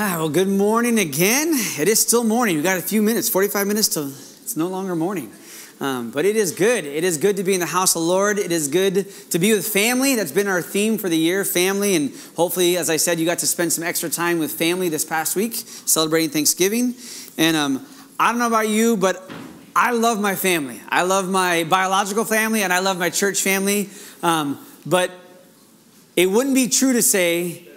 Ah, well, good morning again. It is still morning. We got a few minutes, 45 minutes till it's no longer morning. Um, but it is good. It is good to be in the house of the Lord. It is good to be with family. That's been our theme for the year, family. And hopefully, as I said, you got to spend some extra time with family this past week, celebrating Thanksgiving. And um, I don't know about you, but I love my family. I love my biological family and I love my church family. Um, but it wouldn't be true to say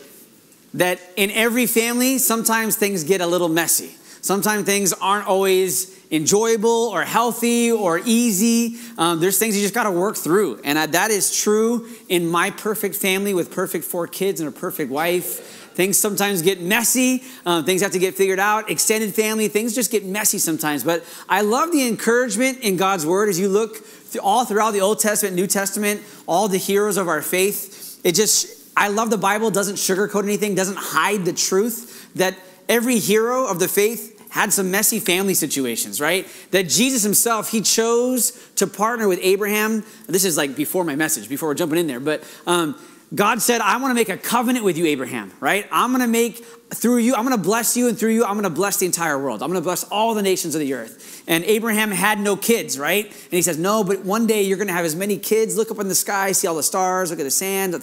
that in every family, sometimes things get a little messy. Sometimes things aren't always enjoyable or healthy or easy. Um, there's things you just got to work through. And uh, that is true in my perfect family with perfect four kids and a perfect wife. Things sometimes get messy. Um, things have to get figured out. Extended family, things just get messy sometimes. But I love the encouragement in God's word as you look all throughout the Old Testament, New Testament, all the heroes of our faith. It just, I love the Bible, doesn't sugarcoat anything, doesn't hide the truth that every hero of the faith had some messy family situations, right? That Jesus himself, he chose to partner with Abraham. This is like before my message, before we're jumping in there, but um, God said, I want to make a covenant with you, Abraham, right? I'm going to make through you, I'm going to bless you, and through you, I'm going to bless the entire world. I'm going to bless all the nations of the earth. And Abraham had no kids, right? And he says, No, but one day you're going to have as many kids. Look up in the sky, see all the stars, look at the sand.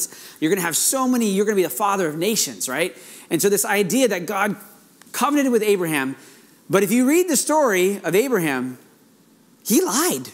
you're going to have so many, you're going to be the father of nations, right? And so, this idea that God covenanted with Abraham, but if you read the story of Abraham, he lied.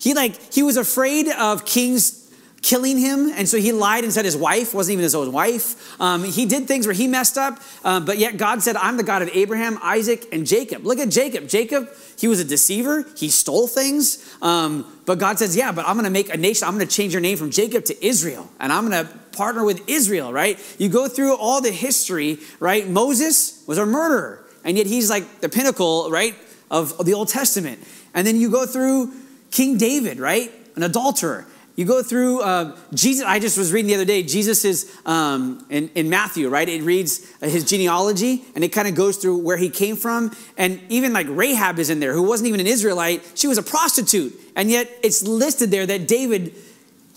He like he was afraid of kings killing him. And so he lied and said his wife wasn't even his own wife. Um, he did things where he messed up, um, but yet God said, I'm the God of Abraham, Isaac, and Jacob. Look at Jacob. Jacob, he was a deceiver, he stole things. Um, but God says, Yeah, but I'm going to make a nation, I'm going to change your name from Jacob to Israel, and I'm going to partner with Israel, right? You go through all the history, right? Moses was a murderer, and yet he's like the pinnacle, right, of the Old Testament. And then you go through King David, right? An adulterer. You go through uh, Jesus. I just was reading the other day. Jesus is um, in, in, Matthew, right? It reads his genealogy and it kind of goes through where he came from. And even like Rahab is in there, who wasn't even an Israelite. She was a prostitute. And yet it's listed there that David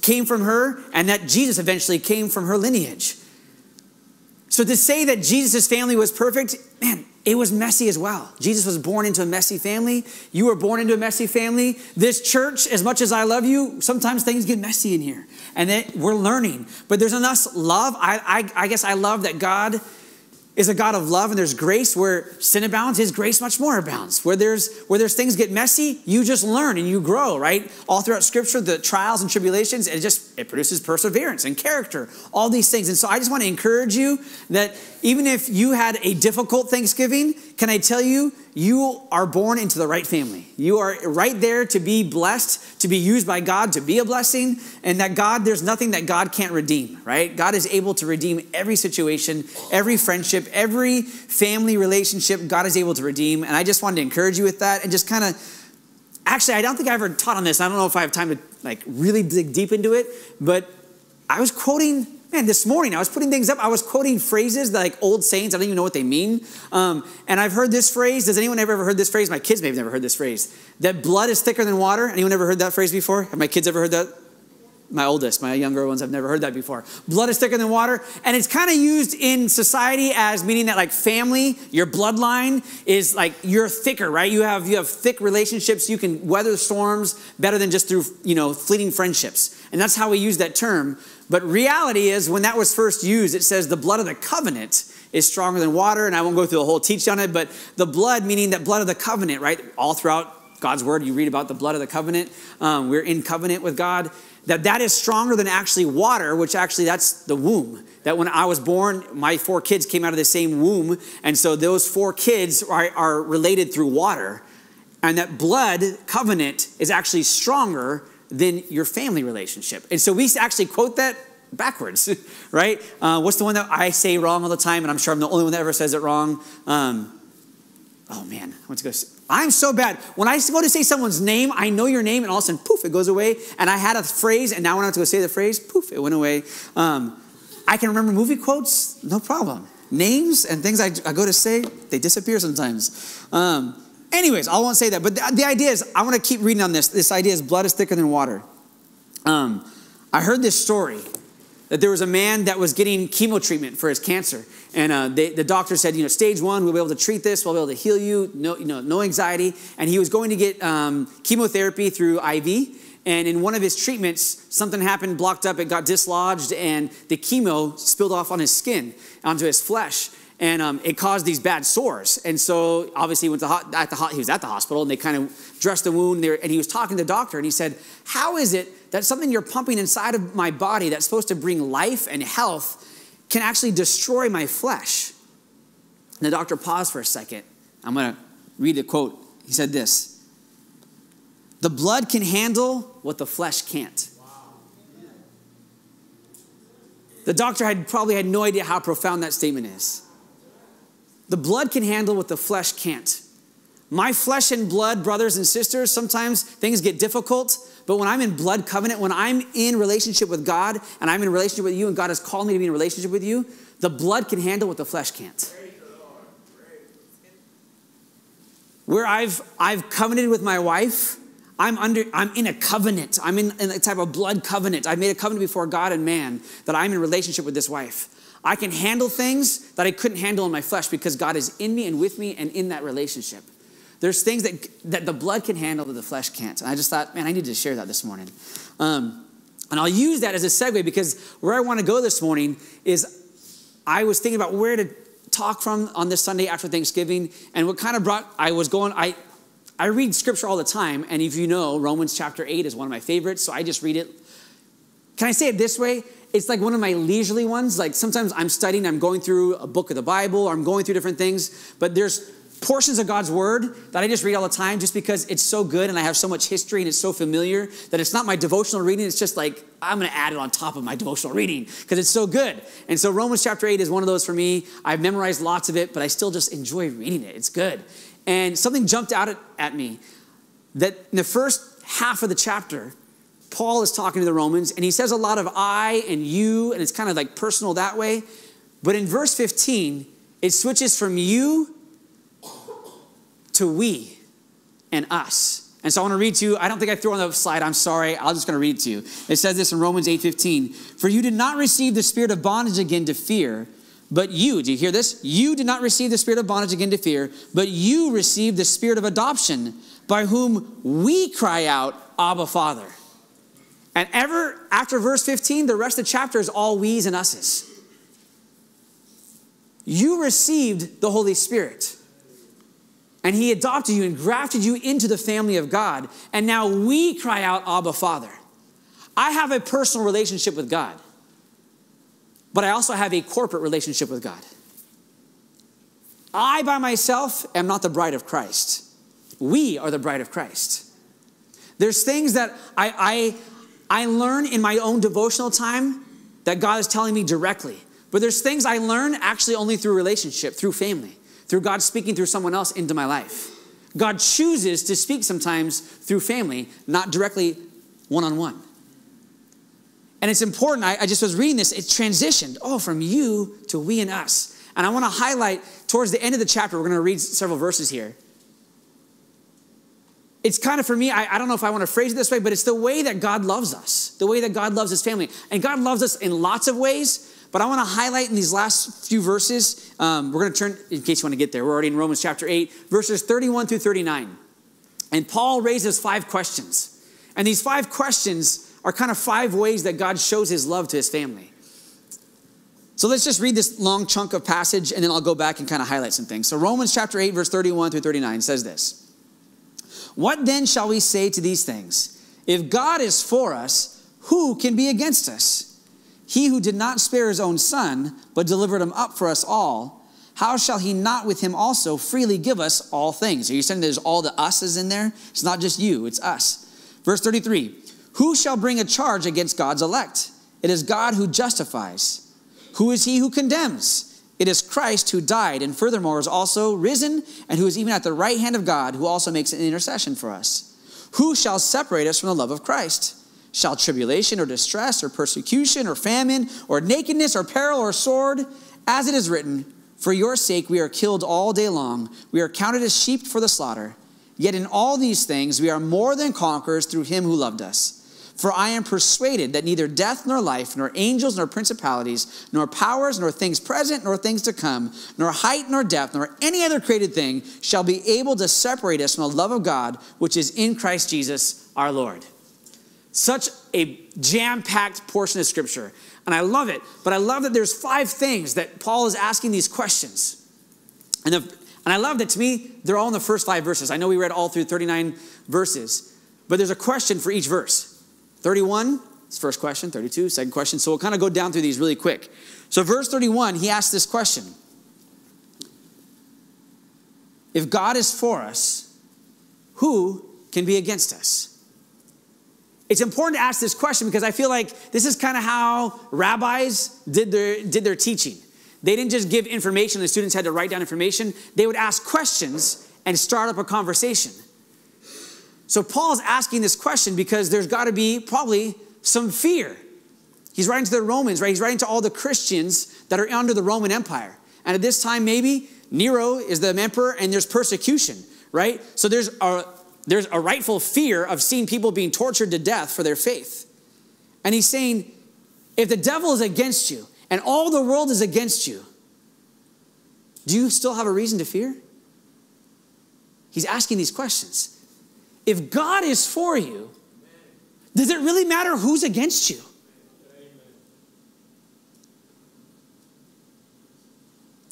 came from her and that Jesus eventually came from her lineage. So to say that Jesus' family was perfect, man, it was messy as well. Jesus was born into a messy family. You were born into a messy family. This church, as much as I love you, sometimes things get messy in here. And we're learning. But there's enough love. I, I, I guess I love that God is a God of love and there's grace where sin abounds, his grace much more abounds. Where there's where there's things get messy, you just learn and you grow, right? All throughout scripture, the trials and tribulations, it just it produces perseverance and character, all these things. And so I just want to encourage you that even if you had a difficult Thanksgiving, can I tell you, you are born into the right family. You are right there to be blessed, to be used by God, to be a blessing, and that God, there's nothing that God can't redeem, right? God is able to redeem every situation, every friendship, every family relationship, God is able to redeem. And I just wanted to encourage you with that and just kind of, actually, I don't think I ever taught on this. I don't know if I have time to like really dig deep into it, but I was quoting Man, this morning I was putting things up. I was quoting phrases like old sayings. I don't even know what they mean. Um, and I've heard this phrase. Does anyone ever ever heard this phrase? My kids may have never heard this phrase. That blood is thicker than water. Anyone ever heard that phrase before? Have my kids ever heard that? My oldest, my younger ones have never heard that before. Blood is thicker than water. And it's kind of used in society as meaning that like family, your bloodline is like you're thicker, right? You have you have thick relationships. You can weather storms better than just through, you know, fleeting friendships. And that's how we use that term. But reality is, when that was first used, it says the blood of the covenant is stronger than water. And I won't go through the whole teach on it, but the blood, meaning that blood of the covenant, right? All throughout God's word, you read about the blood of the covenant. Um, we're in covenant with God. That that is stronger than actually water, which actually that's the womb. That when I was born, my four kids came out of the same womb, and so those four kids are, are related through water. And that blood covenant is actually stronger than your family relationship. And so we actually quote that backwards, right? Uh, what's the one that I say wrong all the time, and I'm sure I'm the only one that ever says it wrong? Um, oh man, I want to go. I'm so bad. When I go to say someone's name, I know your name, and all of a sudden, poof, it goes away. And I had a phrase, and now when I have to go say the phrase, poof, it went away. Um, I can remember movie quotes, no problem. Names and things I, I go to say, they disappear sometimes. Um, Anyways, I won't say that. But the, the idea is, I want to keep reading on this. This idea is blood is thicker than water. Um, I heard this story that there was a man that was getting chemo treatment for his cancer. And uh, they, the doctor said, you know, stage one, we'll be able to treat this, we'll be able to heal you, no, you know, no anxiety. And he was going to get um, chemotherapy through IV. And in one of his treatments, something happened, blocked up, it got dislodged, and the chemo spilled off on his skin, onto his flesh and um, it caused these bad sores. And so obviously he went to ho- at the ho- he was at the hospital, and they kind of dressed the wound there. And he was talking to the doctor, and he said, "How is it that something you're pumping inside of my body that's supposed to bring life and health can actually destroy my flesh?" And the doctor paused for a second. I'm going to read the quote. He said this. The blood can handle what the flesh can't. The doctor had probably had no idea how profound that statement is. The blood can handle what the flesh can't. My flesh and blood, brothers and sisters, sometimes things get difficult, but when I'm in blood covenant, when I'm in relationship with God and I'm in relationship with you and God has called me to be in relationship with you, the blood can handle what the flesh can't. Where I've I've covenanted with my wife, I'm under I'm in a covenant. I'm in, in a type of blood covenant. I've made a covenant before God and man that I'm in relationship with this wife. I can handle things that I couldn't handle in my flesh because God is in me and with me and in that relationship. There's things that, that the blood can handle that the flesh can't. And I just thought, man, I need to share that this morning. Um, and I'll use that as a segue because where I want to go this morning is I was thinking about where to talk from on this Sunday after Thanksgiving. And what kind of brought, I was going, I, I read scripture all the time. And if you know, Romans chapter 8 is one of my favorites. So I just read it. Can I say it this way? It's like one of my leisurely ones. Like sometimes I'm studying, I'm going through a book of the Bible, or I'm going through different things, but there's portions of God's word that I just read all the time just because it's so good and I have so much history and it's so familiar that it's not my devotional reading. It's just like, I'm going to add it on top of my devotional reading because it's so good. And so Romans chapter 8 is one of those for me. I've memorized lots of it, but I still just enjoy reading it. It's good. And something jumped out at, at me that in the first half of the chapter, Paul is talking to the Romans, and he says a lot of I and you, and it's kind of like personal that way. But in verse 15, it switches from you to we and us. And so I want to read to you. I don't think I threw on the slide. I'm sorry. I'm just going to read to you. It says this in Romans 8:15. For you did not receive the spirit of bondage again to fear, but you, do you hear this? You did not receive the spirit of bondage again to fear, but you received the spirit of adoption, by whom we cry out, Abba, Father. And ever after verse 15, the rest of the chapter is all we's and us's. You received the Holy Spirit. And he adopted you and grafted you into the family of God. And now we cry out, Abba, Father. I have a personal relationship with God, but I also have a corporate relationship with God. I by myself am not the bride of Christ. We are the bride of Christ. There's things that I, I, I learn in my own devotional time that God is telling me directly. But there's things I learn actually only through relationship, through family, through God speaking through someone else into my life. God chooses to speak sometimes through family, not directly one on one. And it's important. I, I, just was reading this. It transitioned, oh, from you to we and us. And I want to highlight towards the end of the chapter, we're going to read several verses here it's kind of for me, I, I, don't know if I want to phrase it this way, but it's the way that God loves us, the way that God loves his family. And God loves us in lots of ways, but I want to highlight in these last few verses. Um, we're going to turn, in case you want to get there, we're already in Romans chapter 8, verses 31 through 39. And Paul raises five questions. And these five questions are kind of five ways that God shows his love to his family. So let's just read this long chunk of passage and then I'll go back and kind of highlight some things. So Romans chapter 8, verse 31 through 39 says this. What then shall we say to these things? If God is for us, who can be against us? He who did not spare his own son, but delivered him up for us all, how shall he not with him also freely give us all things? Are you saying there's all the us's in there? It's not just you, it's us. Verse 33 Who shall bring a charge against God's elect? It is God who justifies. Who is he who condemns? It is Christ who died and furthermore is also risen and who is even at the right hand of God, who also makes an intercession for us. Who shall separate us from the love of Christ? Shall tribulation or distress or persecution or famine or nakedness or peril or sword? As it is written, For your sake we are killed all day long. We are counted as sheep for the slaughter. Yet in all these things we are more than conquerors through him who loved us. For I am persuaded that neither death nor life, nor angels nor principalities, nor powers, nor things present, nor things to come, nor height nor depth, nor any other created thing shall be able to separate us from the love of God, which is in Christ Jesus our Lord. Such a jam packed portion of scripture. And I love it. But I love that there's five things that Paul is asking these questions. And, the, and I love that to me, they're all in the first five verses. I know we read all through 39 verses, but there's a question for each verse. 31 is first question, 32, second question. So we'll kind of go down through these really quick. So, verse 31, he asks this question If God is for us, who can be against us? It's important to ask this question because I feel like this is kind of how rabbis did their, did their teaching. They didn't just give information, the students had to write down information. They would ask questions and start up a conversation. So Paul's asking this question because there's got to be probably some fear. He's writing to the Romans, right? He's writing to all the Christians that are under the Roman Empire. And at this time, maybe Nero is the emperor and there's persecution, right? So there's a, there's a rightful fear of seeing people being tortured to death for their faith. And he's saying, if the devil is against you and all the world is against you, do you still have a reason to fear? He's asking these questions. If God is for you, does it really matter who's against you?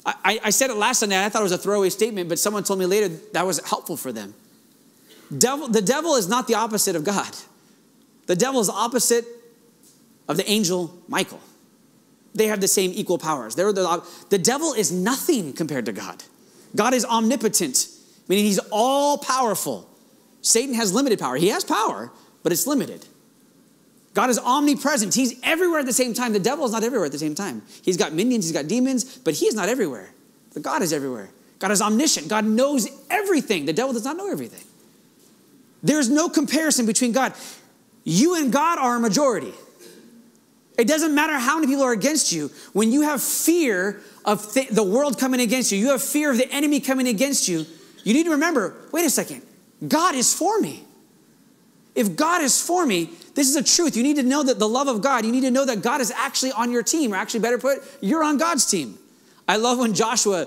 I, I, said it last Sunday, I thought it was a throwaway statement, but someone told me later that was helpful for them. Devil, the devil is not the opposite of God. The devil is opposite of the angel Michael. They have the same equal powers. They're the, the devil is nothing compared to God. God is omnipotent, meaning he's all powerful. Satan has limited power. He has power, but it's limited. God is omnipresent. He's everywhere at the same time. The devil is not everywhere at the same time. He's got minions, he's got demons, but he is not everywhere. But God is everywhere. God is omniscient. God knows everything. The devil does not know everything. There's no comparison between God. You and God are a majority. It doesn't matter how many people are against you. When you have fear of th- the world coming against you, you have fear of the enemy coming against you, you need to remember wait a second. God is for me. If God is for me, this is a truth. You need to know that the love of God, you need to know that God is actually on your team, or actually, better put, you're on God's team. I love when Joshua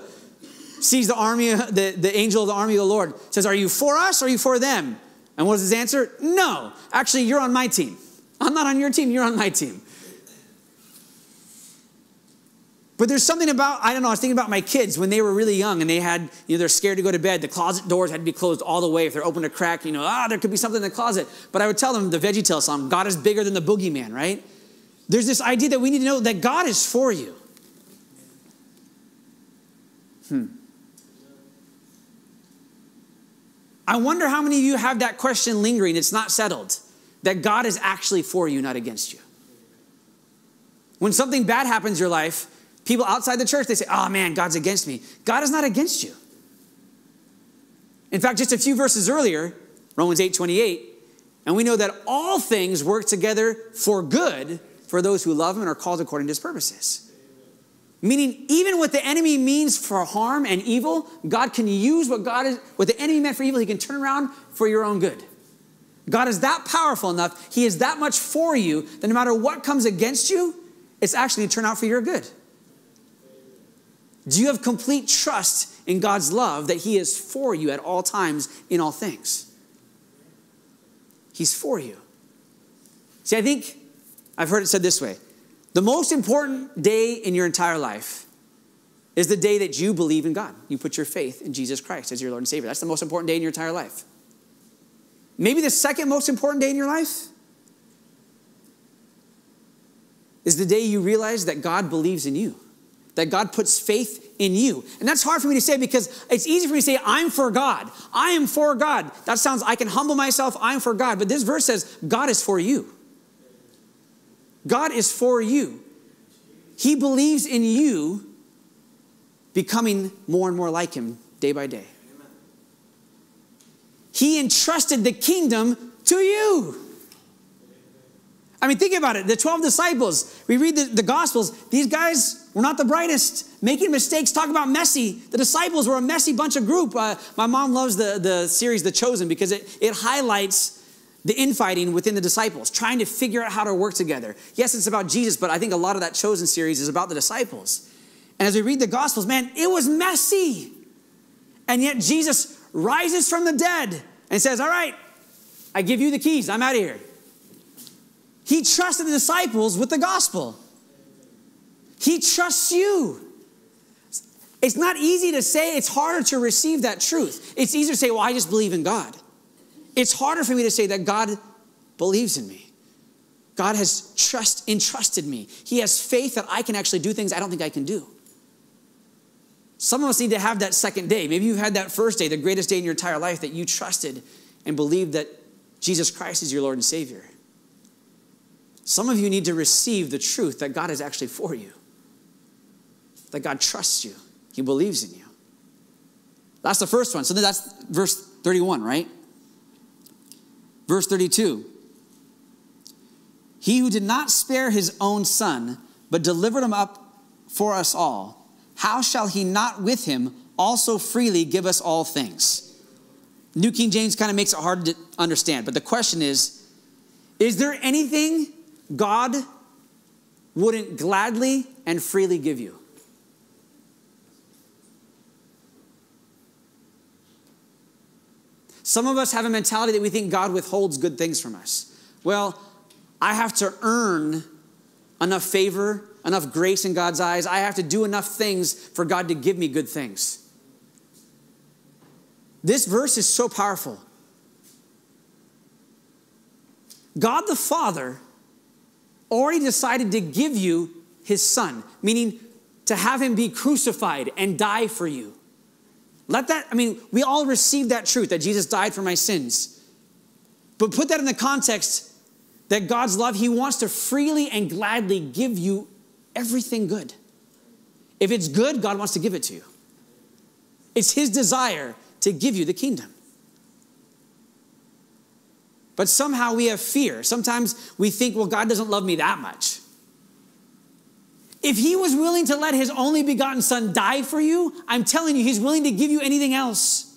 sees the army, the, the angel of the army of the Lord, says, Are you for us or are you for them? And what is his answer? No. Actually, you're on my team. I'm not on your team, you're on my team. But there's something about, I don't know, I was thinking about my kids when they were really young and they had, you know, they're scared to go to bed. The closet doors had to be closed all the way. If they're open a crack, you know, ah, there could be something in the closet. But I would tell them the Veggie Tale song, God is bigger than the boogeyman, right? There's this idea that we need to know that God is for you. Hmm. I wonder how many of you have that question lingering. It's not settled. That God is actually for you, not against you. When something bad happens in your life, People outside the church, they say, oh man, God's against me. God is not against you. In fact, just a few verses earlier, Romans 8 28, and we know that all things work together for good for those who love him and are called according to his purposes. Meaning, even what the enemy means for harm and evil, God can use what God is, what the enemy meant for evil, he can turn around for your own good. God is that powerful enough, he is that much for you that no matter what comes against you, it's actually to turn out for your good. Do you have complete trust in God's love that He is for you at all times in all things? He's for you. See, I think I've heard it said this way the most important day in your entire life is the day that you believe in God. You put your faith in Jesus Christ as your Lord and Savior. That's the most important day in your entire life. Maybe the second most important day in your life is the day you realize that God believes in you that God puts faith in you. And that's hard for me to say because it's easy for me to say, I'm for God. I am for God. That sounds, I can humble myself, I'm for God. But this verse says, God is for you. God is for you. He believes in you becoming more and more like Him day by day. He entrusted the kingdom to you. I mean, think about it. The 12 disciples, we read the, the, Gospels, these guys were not the brightest, making mistakes, talk about messy. The disciples were a messy bunch of group. Uh, my mom loves the, the series The Chosen because it, it highlights the infighting within the disciples, trying to figure out how to work together. Yes, it's about Jesus, but I think a lot of that chosen series is about the disciples. And as we read the Gospels, man, it was messy. And yet Jesus rises from the dead and says, All right, I give you the keys, I'm out of here. He trusted the disciples with the gospel. He trusts you. It's not easy to say, it's harder to receive that truth. It's easier to say, well, I just believe in God. It's harder for me to say that God believes in me. God has trust entrusted me. He has faith that I can actually do things I don't think I can do. Some of us need to have that second day. Maybe you had that first day, the greatest day in your entire life, that you trusted and believed that Jesus Christ is your Lord and Savior. Some of you need to receive the truth that God is actually for you, that God trusts you, He believes in you. That's the first one. So that's verse 31, right? Verse 32 He who did not spare his own son, but delivered him up for us all, how shall he not with him also freely give us all things? New King James kind of makes it hard to understand, but the question is Is there anything God wouldn't gladly and freely give you. Some of us have a mentality that we think God withholds good things from us. Well, I have to earn enough favor, enough grace in God's eyes. I have to do enough things for God to give me good things. This verse is so powerful. God the Father already decided to give you his son, meaning to have him be crucified and die for you. Let that, I mean, we all receive that truth that Jesus died for my sins. But put that in the context that God's love, he wants to freely and gladly give you everything good. If it's good, God wants to give it to you. It's his desire to give you the kingdom. But somehow we have fear. Sometimes we think, well, God doesn't love me that much. If he was willing to let his only begotten son die for you, I'm telling you, he's willing to give you anything else.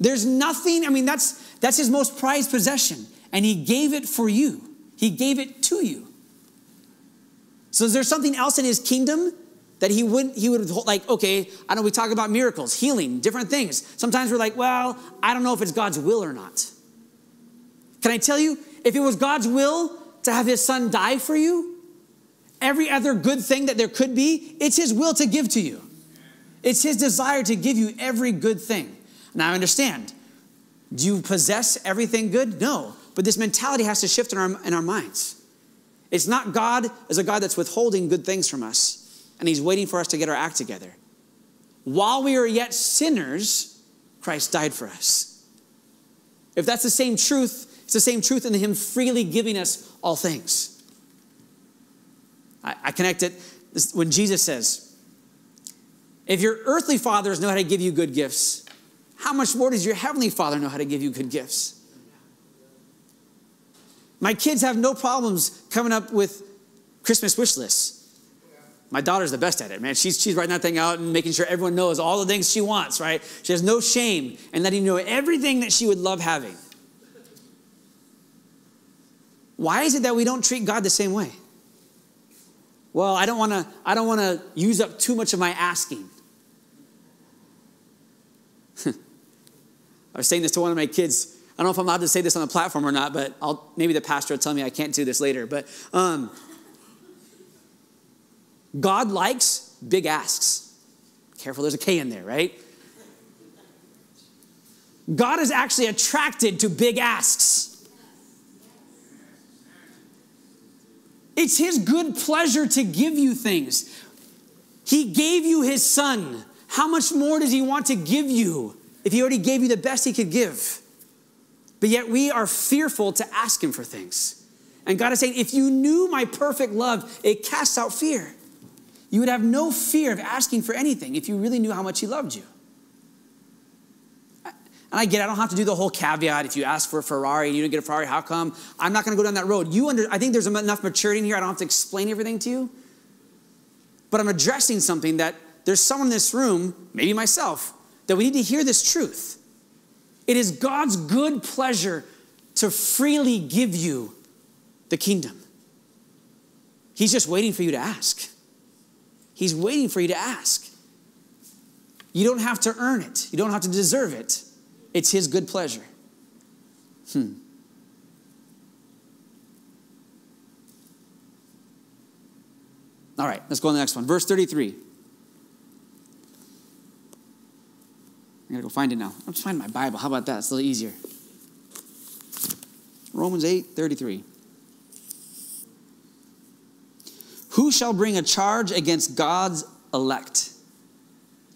There's nothing, I mean, that's, that's his most prized possession. And he gave it for you, he gave it to you. So is there something else in his kingdom that he wouldn't? he would like okay i know we talk about miracles healing different things sometimes we're like well i don't know if it's god's will or not can I tell you, if it was God's will to have his son die for you, every other good thing that there could be, it's his will to give to you. It's his desire to give you every good thing. Now, I understand. Do you possess everything good? No. But this mentality has to shift in our, in our minds. It's not God as a God that's withholding good things from us, and he's waiting for us to get our act together. While we are yet sinners, Christ died for us. If that's the same truth the same truth in Him freely giving us all things. I, I connect it when Jesus says, If your earthly fathers know how to give you good gifts, how much more does your heavenly Father know how to give you good gifts? My kids have no problems coming up with Christmas wish lists. My daughter's the best at it, man. She's, she's writing that thing out and making sure everyone knows all the things she wants, right? She has no shame in letting you know everything that she would love having. Why is it that we don't treat God the same way? Well, I don't want to I don't want to use up too much of my asking. I was saying this to one of my kids. I don't know if I'm allowed to say this on the platform or not, but I'll, maybe the pastor will tell me I can't do this later. But um, God likes big asks. Careful, there's a K in there, right? God is actually attracted to big asks. It's His good pleasure to give you things. He gave you His Son. How much more does He want to give you if He already gave you the best He could give? But yet we are fearful to ask Him for things. And God is saying, if you knew my perfect love, it casts out fear. You would have no fear of asking for anything if you really knew how much He loved you. And I get I don't have to do the whole caveat. If you ask for a Ferrari and you don't get a Ferrari, how come? I'm not going to go down that road. You under, I think there's enough maturity in here. I don't have to explain everything to you. But I'm addressing something that there's someone in this room, maybe myself, that we need to hear this truth. It is God's good pleasure to freely give you the kingdom. He's just waiting for you to ask. He's waiting for you to ask. You don't have to earn it, you don't have to deserve it. It's His good pleasure. Hmm. All right, let's go on the next one. Verse 33. I gotta go find it now. Just find my Bible. How about that? It's a little easier. Romans 8 33. Who shall bring a charge against God's elect?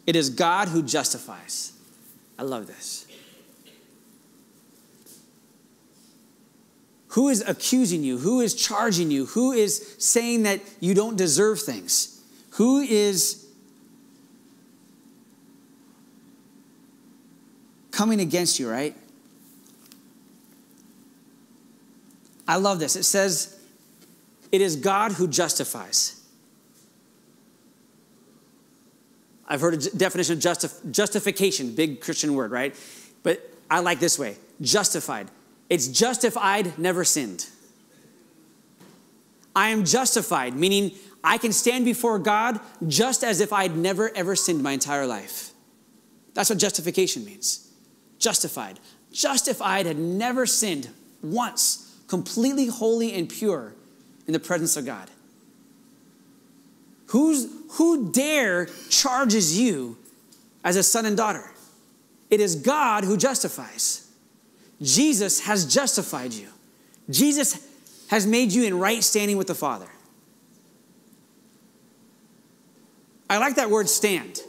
It is God who justifies. I love this. Who is accusing you? Who is charging you? Who is saying that you don't deserve things? Who is coming against you, right? I love this. It says, It is God who justifies. I've heard a definition of justif- justification, big Christian word, right? But I like this way justified. It's justified, never sinned. I am justified, meaning I can stand before God just as if I'd never ever sinned my entire life. That's what justification means. Justified. Just if I had never sinned once, completely holy and pure in the presence of God. Who's, who dare charges you as a son and daughter? It is God who justifies. Jesus has justified you. Jesus has made you in right standing with the Father. I like that word stand.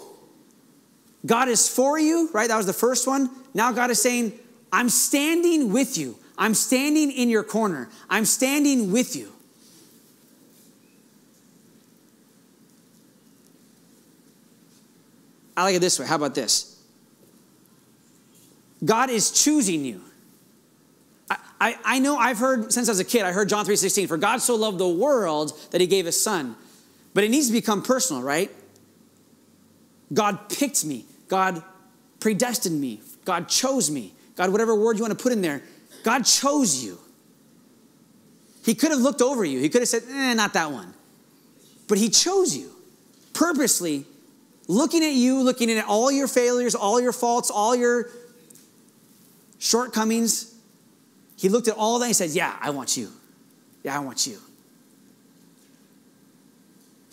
God is for you, right? That was the first one. Now God is saying, I'm standing with you. I'm standing in your corner. I'm standing with you. I like it this way. How about this? God is choosing you. I, I know I've heard since I was a kid, I heard John 3.16, for God so loved the world that he gave his son. But it needs to become personal, right? God picked me. God predestined me. God chose me. God, whatever word you want to put in there, God chose you. He could have looked over you. He could have said, eh, not that one. But he chose you purposely, looking at you, looking at all your failures, all your faults, all your shortcomings, he looked at all that and he said, Yeah, I want you. Yeah, I want you.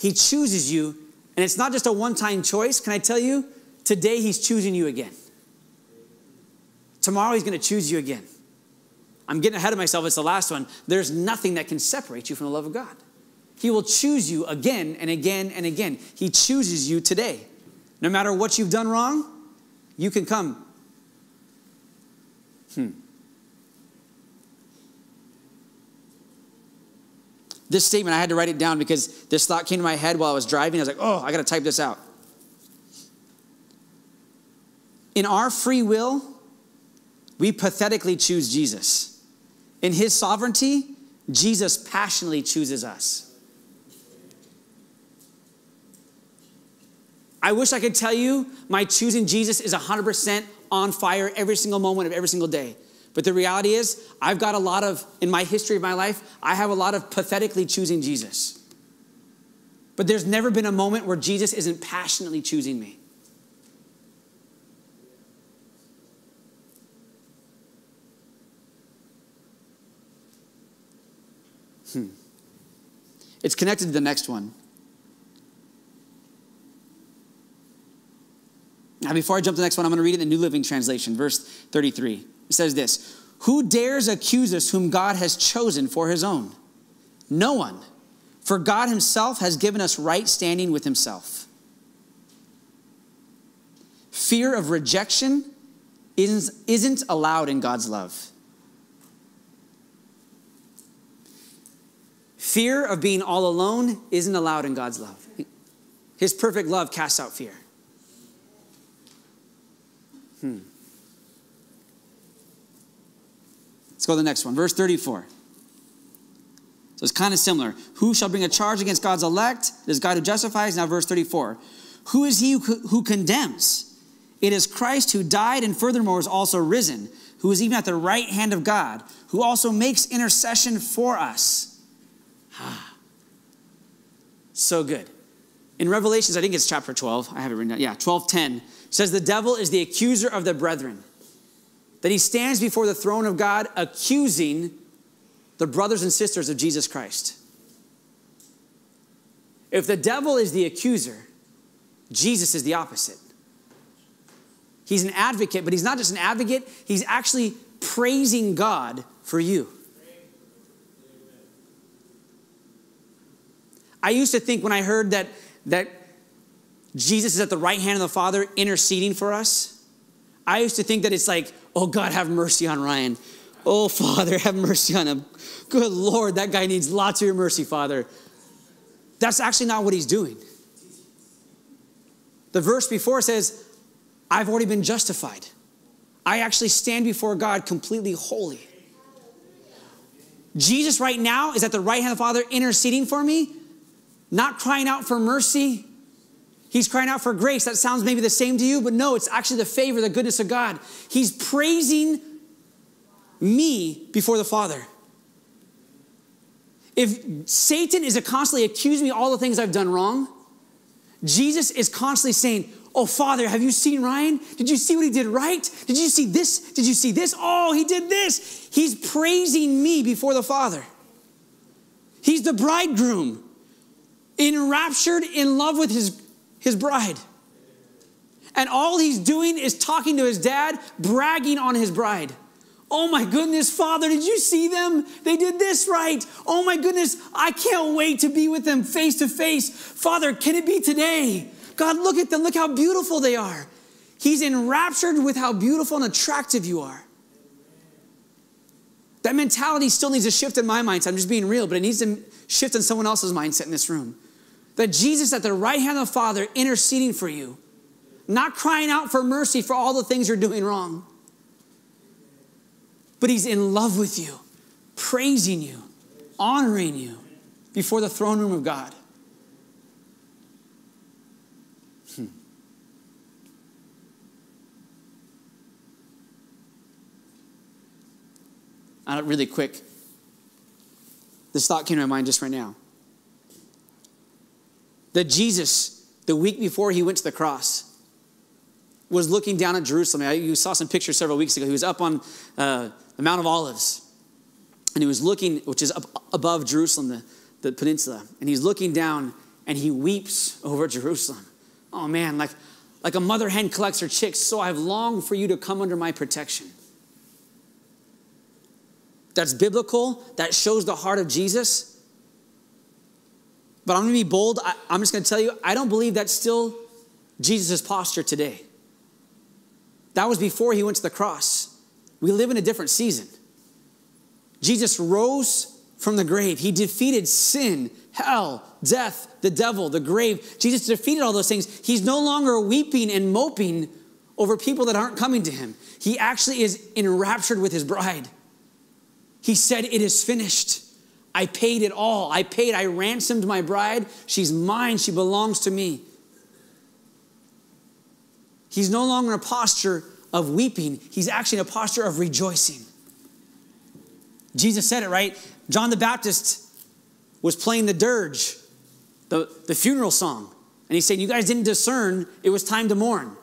He chooses you, and it's not just a one time choice. Can I tell you? Today, He's choosing you again. Tomorrow, He's going to choose you again. I'm getting ahead of myself. It's the last one. There's nothing that can separate you from the love of God. He will choose you again and again and again. He chooses you today. No matter what you've done wrong, you can come. Hmm. This statement, I had to write it down because this thought came to my head while I was driving. I was like, oh, I got to type this out. In our free will, we pathetically choose Jesus. In his sovereignty, Jesus passionately chooses us. I wish I could tell you my choosing Jesus is 100% on fire every single moment of every single day. But the reality is, I've got a lot of, in my history of my life, I have a lot of pathetically choosing Jesus. But there's never been a moment where Jesus isn't passionately choosing me. Hmm. It's connected to the next one. Now, before I jump to the next one, I'm going to read it in the New Living Translation, verse 33. It says this Who dares accuse us whom God has chosen for his own? No one. For God himself has given us right standing with himself. Fear of rejection isn't allowed in God's love. Fear of being all alone isn't allowed in God's love. His perfect love casts out fear. Hmm. Let's go to the next one. Verse 34. So it's kind of similar. Who shall bring a charge against God's elect? It is God who justifies. Now, verse 34. Who is he who condemns? It is Christ who died and furthermore is also risen, who is even at the right hand of God, who also makes intercession for us. Ah. So good. In Revelations, I think it's chapter 12. I have it written down. Yeah, 12:10 says the devil is the accuser of the brethren. That he stands before the throne of God accusing the brothers and sisters of Jesus Christ. If the devil is the accuser, Jesus is the opposite. He's an advocate, but he's not just an advocate, he's actually praising God for you. I used to think when I heard that, that Jesus is at the right hand of the Father interceding for us, I used to think that it's like, oh God, have mercy on Ryan. Oh Father, have mercy on him. Good Lord, that guy needs lots of your mercy, Father. That's actually not what he's doing. The verse before says, I've already been justified. I actually stand before God completely holy. Jesus, right now, is at the right hand of the Father interceding for me, not crying out for mercy. He's crying out for grace. That sounds maybe the same to you, but no, it's actually the favor, the goodness of God. He's praising me before the Father. If Satan is constantly accusing me all the things I've done wrong, Jesus is constantly saying, Oh, Father, have you seen Ryan? Did you see what he did right? Did you see this? Did you see this? Oh, he did this. He's praising me before the Father. He's the bridegroom, enraptured in love with his, his bride. And all he's doing is talking to his dad, bragging on his bride. Oh my goodness, Father, did you see them? They did this right. Oh my goodness, I can't wait to be with them face to face. Father, can it be today? God, look at them. Look how beautiful they are. He's enraptured with how beautiful and attractive you are. That mentality still needs to shift in my mindset. I'm just being real, but it needs to shift in someone else's mindset in this room. That Jesus at the right hand of the Father interceding for you, not crying out for mercy for all the things you're doing wrong but He's in love with you, praising you, honoring you before the throne room of God. Hmm. Really quick, this thought came to my mind just right now. That Jesus, the week before he went to the cross, was looking down at Jerusalem. You saw some pictures several weeks ago. He was up on uh, the Mount of Olives. And he was looking, which is up above Jerusalem, the, the peninsula. And he's looking down and he weeps over Jerusalem. Oh man, like, like a mother hen collects her chicks, so I've longed for you to come under my protection. That's biblical, that shows the heart of Jesus. But I'm gonna be bold. I, I'm just gonna tell you, I don't believe that's still Jesus' posture today. That was before he went to the cross. We live in a different season. Jesus rose from the grave. He defeated sin, hell, death, the devil, the grave. Jesus defeated all those things. He's no longer weeping and moping over people that aren't coming to him. He actually is enraptured with his bride. He said, It is finished. I paid it all. I paid, I ransomed my bride. She's mine. She belongs to me. He's no longer in a posture of weeping, he's actually in a posture of rejoicing. Jesus said it, right? John the Baptist was playing the dirge, the, the funeral song. And he said, You guys didn't discern it was time to mourn.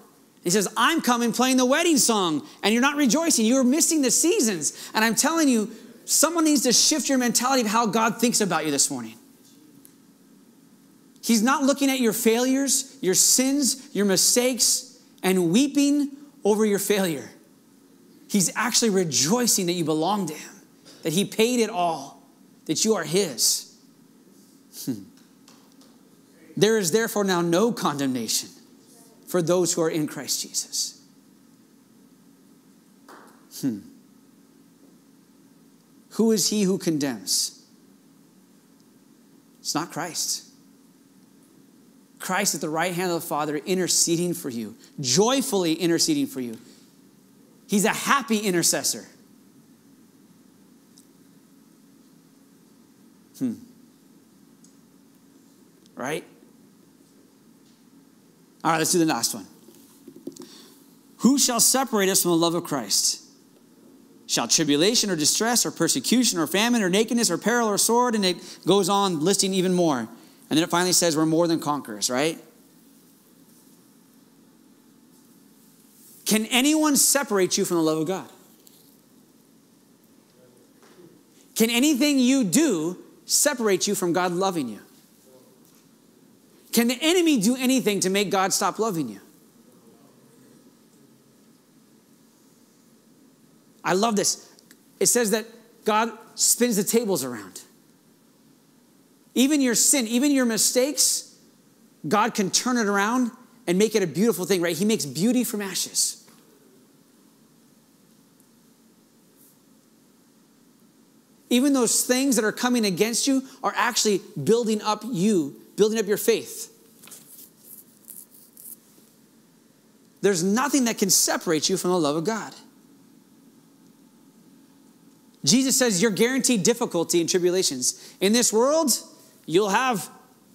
He says, I'm coming playing the wedding song, and you're not rejoicing. You're missing the seasons. And I'm telling you, someone needs to shift your mentality of how God thinks about you this morning. He's not looking at your failures, your sins, your mistakes, and weeping over your failure. He's actually rejoicing that you belong to Him, that He paid it all, that you are His. Hmm. There is therefore now no condemnation for those who are in Christ Jesus. Hmm. Who is he who condemns? It's not Christ. Christ at the right hand of the Father interceding for you, joyfully interceding for you. He's a happy intercessor. Hmm. Right? All right, let's do the last one. Who shall separate us from the love of Christ? Shall tribulation or distress or persecution or famine or nakedness or peril or sword, and it goes on listing even more. And then it finally says we're more than conquerors, right? Can anyone separate you from the love of God? Can anything you do separate you from God loving you? Can the enemy do anything to make God stop loving you? I love this. It says that God spins the tables around. Even your sin, even your mistakes, God can turn it around and make it a beautiful thing, right? He makes beauty from ashes. Even those things that are coming against you are actually building up you, building up your faith. There's nothing that can separate you from the love of God. Jesus says you're guaranteed difficulty and tribulations. In this world, you'll have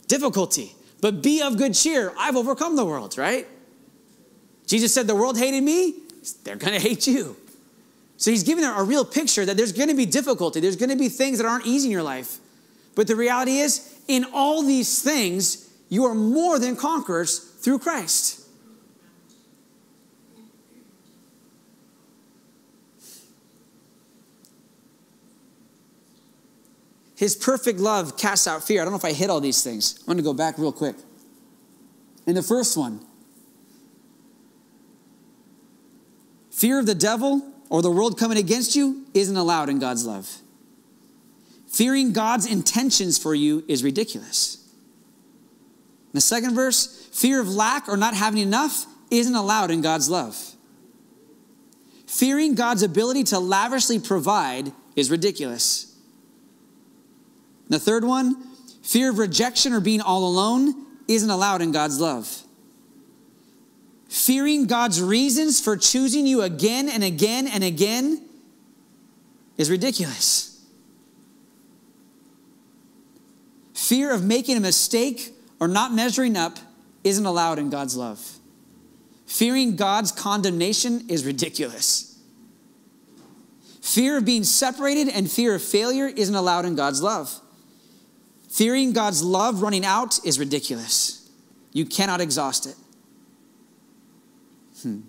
difficulty, but be of good cheer. I've overcome the world, right? Jesus said, The world hated me, they're to hate you. So he's giving a real picture that there's to be difficulty, there's to be things that aren't easy in your life. But the reality is, in all these things, you are more than conquerors through Christ. His perfect love casts out fear. I don't know if I hit all these things. I'm going to go back real quick. In the first one, fear of the devil or the world coming against you isn't allowed in God's love. Fearing God's intentions for you is ridiculous. In the second verse, fear of lack or not having enough isn't allowed in God's love. Fearing God's ability to lavishly provide is ridiculous. The third one, fear of rejection or being all alone isn't allowed in God's love. Fearing God's reasons for choosing you again and again and again is ridiculous. Fear of making a mistake or not measuring up isn't allowed in God's love. Fearing God's condemnation is ridiculous. Fear of being separated and fear of failure isn't allowed in God's love. Fearing God's love running out is ridiculous. You cannot exhaust it. Hmm.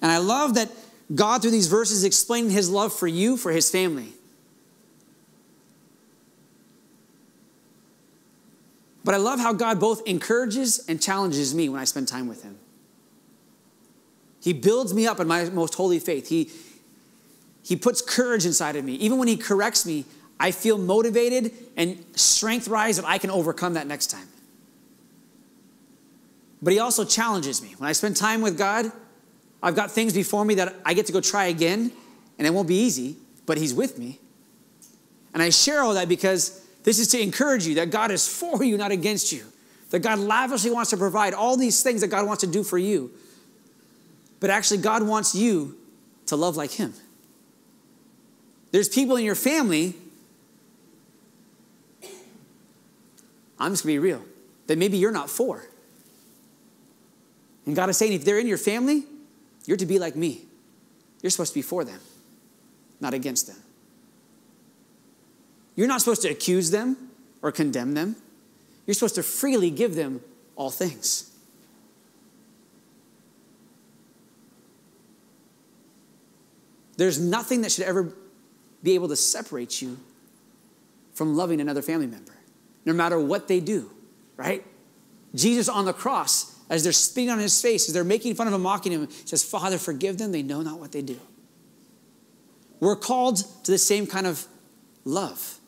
And I love that God, through these verses, explaining his love for you, for his family. But I love how God both encourages and challenges me when I spend time with him. He builds me up in my most holy faith. He, he puts courage inside of me. Even when He corrects me, I feel motivated and strength rise that I can overcome that next time. But He also challenges me. When I spend time with God, I've got things before me that I get to go try again, and it won't be easy, but He's with me. And I share all that because this is to encourage you that God is for you, not against you. That God lavishly wants to provide all these things that God wants to do for you. But actually, God wants you to love like Him. There's people in your family, I'm just gonna be real, that maybe you're not for. And God is saying, if they're in your family, you're to be like me. You're supposed to be for them, not against them. You're not supposed to accuse them or condemn them. You're supposed to freely give them all things. There's nothing that should ever be able to separate you from loving another family member, no matter what they do, right? Jesus on the cross, as they're spitting on his face, as they're making fun of him, mocking him, says, Father, forgive them, they know not what they do. We're called to the same kind of love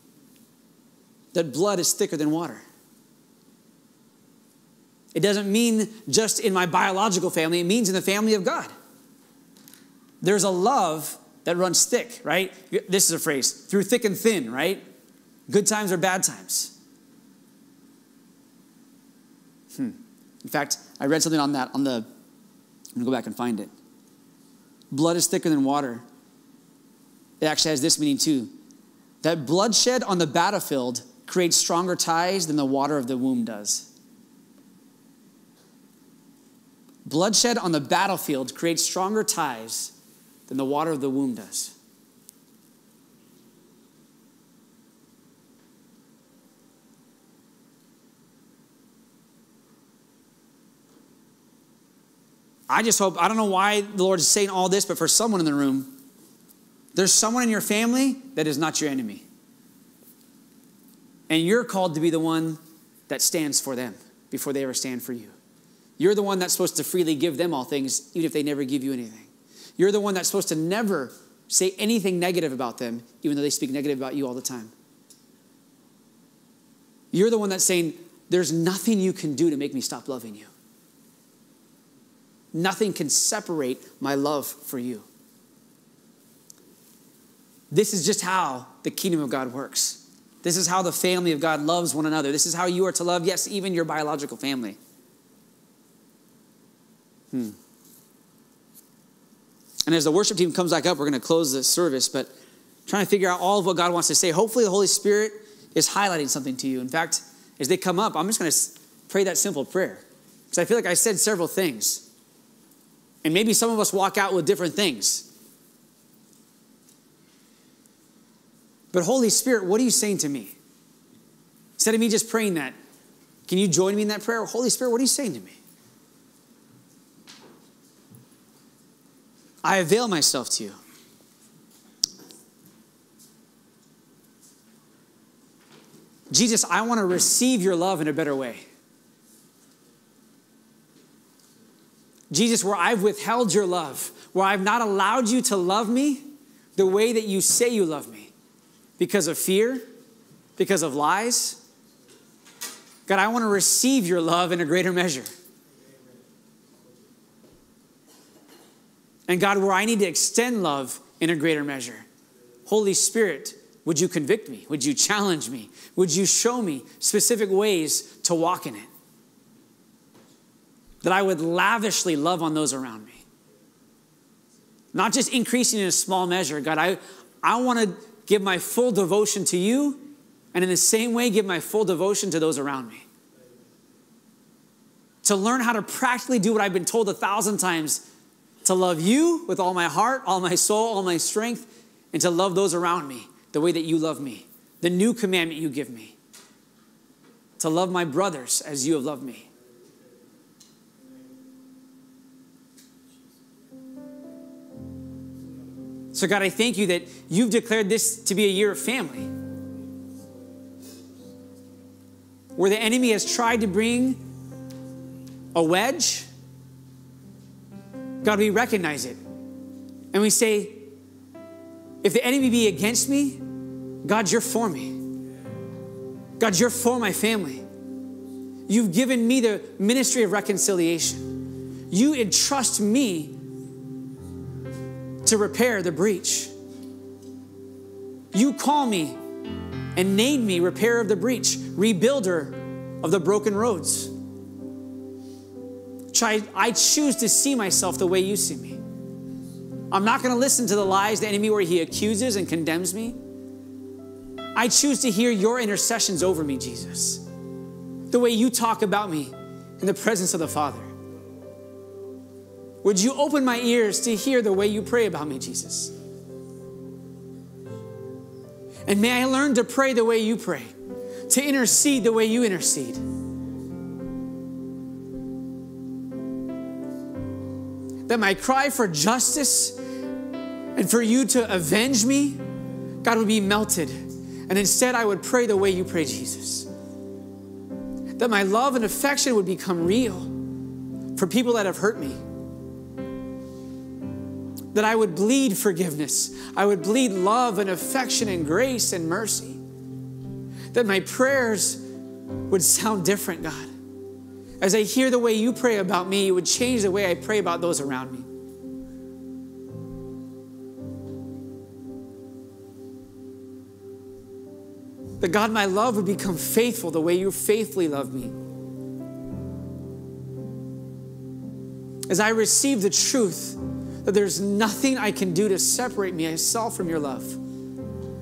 that blood is thicker than water. It doesn't mean just in my biological family, it means in the family of God. There's a love that runs thick, right? This is a phrase through thick and thin, right? Good times or bad times. Hmm. In fact, I read something on that on the, I'm gonna go back and find it. Blood is thicker than water. It actually has this meaning too that bloodshed on the battlefield creates stronger ties than the water of the womb does. Bloodshed on the battlefield creates stronger ties than the water of the womb does. I just hope, I don't know why the Lord is saying all this, but for someone in the room, there's someone in your family that is not your enemy. And you're called to be the one that stands for them before they ever stand for you. You're the one that's supposed to freely give them all things, even if they never give you anything. You're the one that's supposed to never say anything negative about them, even though they speak negative about you all the time. You're the one that's saying, There's nothing you can do to make me stop loving you. Nothing can separate my love for you. This is just how the kingdom of God works. This is how the family of God loves one another. This is how you are to love, yes, even your biological family. Hmm. And as the worship team comes back up, we're going to close the service, but trying to figure out all of what God wants to say. Hopefully, the Holy Spirit is highlighting something to you. In fact, as they come up, I'm just going to pray that simple prayer because I feel like I said several things. And maybe some of us walk out with different things. But Holy Spirit, what are you saying to me? Instead of me just praying that, can you join me in that prayer? Holy Spirit, what are you saying to me? I avail myself to you. Jesus, I want to receive your love in a better way. Jesus, where I've withheld your love, where I've not allowed you to love me the way that you say you love me because of fear, because of lies. God, I want to receive your love in a greater measure. And God, where I need to extend love in a greater measure, Holy Spirit, would you convict me? Would you challenge me? Would you show me specific ways to walk in it? that I would lavishly love on those around me. Not just increasing in a small measure. God, I, I want to give my full devotion to you, and in the same way, give my full devotion to those around me. To learn how to practically do what I've been told a thousand times to love you with all my heart, all my soul, all my strength, and to love those around me the way that you love me. The new commandment you give me to love my brothers as you have loved me. So, God, I thank you that you've declared this to be a year of family. Where the enemy has tried to bring a wedge, God, we recognize it. And we say, if the enemy be against me, God, you're for me. God, you're for my family. You've given me the ministry of reconciliation. You entrust me to repair the breach. You call me and name me repairer of the breach, rebuilder of the broken roads. I choose to see myself the way you see me. I'm not going to listen to the lies the enemy where he accuses and condemns me. I choose to hear your intercessions over me, Jesus. The way you talk about me in the presence of the Father. Would you open my ears to hear the way you pray about me, Jesus? And may I learn to pray the way you pray, to intercede the way you intercede. That my cry for justice and for you to avenge me, God, would be melted. And instead, I would pray the way you pray, Jesus. That my love and affection would become real for people that have hurt me that I would bleed forgiveness. I would bleed love and affection and grace and mercy. That my prayers would sound different, God. As I hear the way you pray about me, it would change the way I pray about those around me. That God, my love would become faithful the way you faithfully love me. As I receive the truth that there's nothing I can do to separate me myself from your love.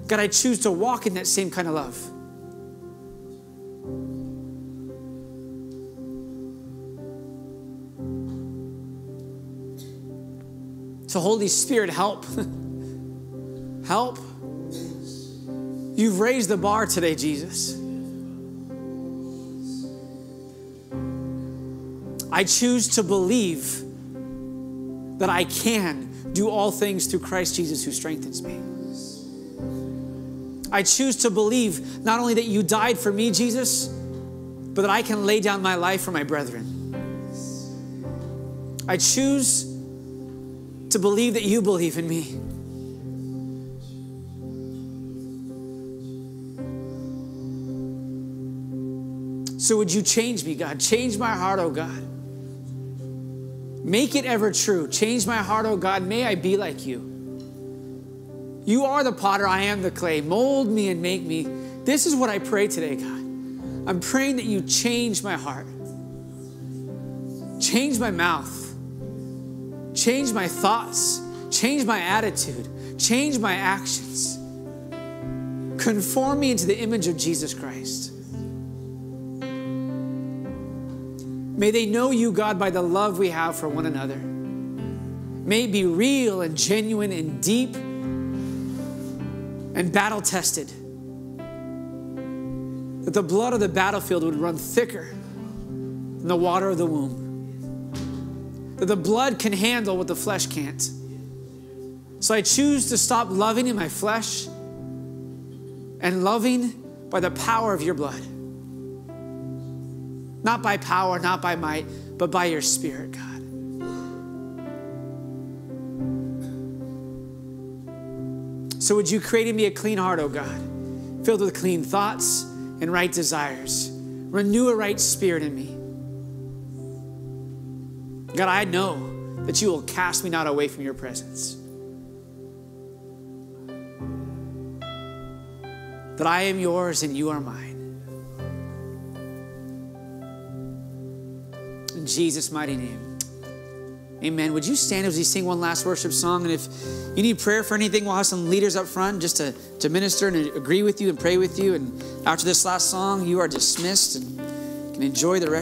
God, I choose to walk in that same kind of love. Holy Spirit, help. help. You've raised the bar today, Jesus. I choose to believe that I can do all things through Christ Jesus who strengthens me. I choose to believe not only that you died for me, Jesus, but that I can lay down my life for my brethren. I choose to believe that you believe in me. So, would you change me, God? Change my heart, oh God. Make it ever true. Change my heart, oh God. May I be like you. You are the potter, I am the clay. Mold me and make me. This is what I pray today, God. I'm praying that you change my heart, change my mouth, change my thoughts, change my attitude, change my actions. Conform me into the image of Jesus Christ. May they know you, God, by the love we have for one another. May it be real and genuine and deep and battle tested. That the blood of the battlefield would run thicker than the water of the womb. That the blood can handle what the flesh can't. So I choose to stop loving in my flesh and loving by the power of your blood. Not by power, not by might, but by your spirit, God. So would you create in me a clean heart, O oh God, filled with clean thoughts and right desires. Renew a right spirit in me. God, I know that you will cast me not away from your presence. That I am yours and you are mine. In Jesus' mighty name. Amen. Would you stand as we sing one last worship song? And if you need prayer for anything, we'll have some leaders up front just to, to minister and agree with you and pray with you. And after this last song, you are dismissed and can enjoy the rest.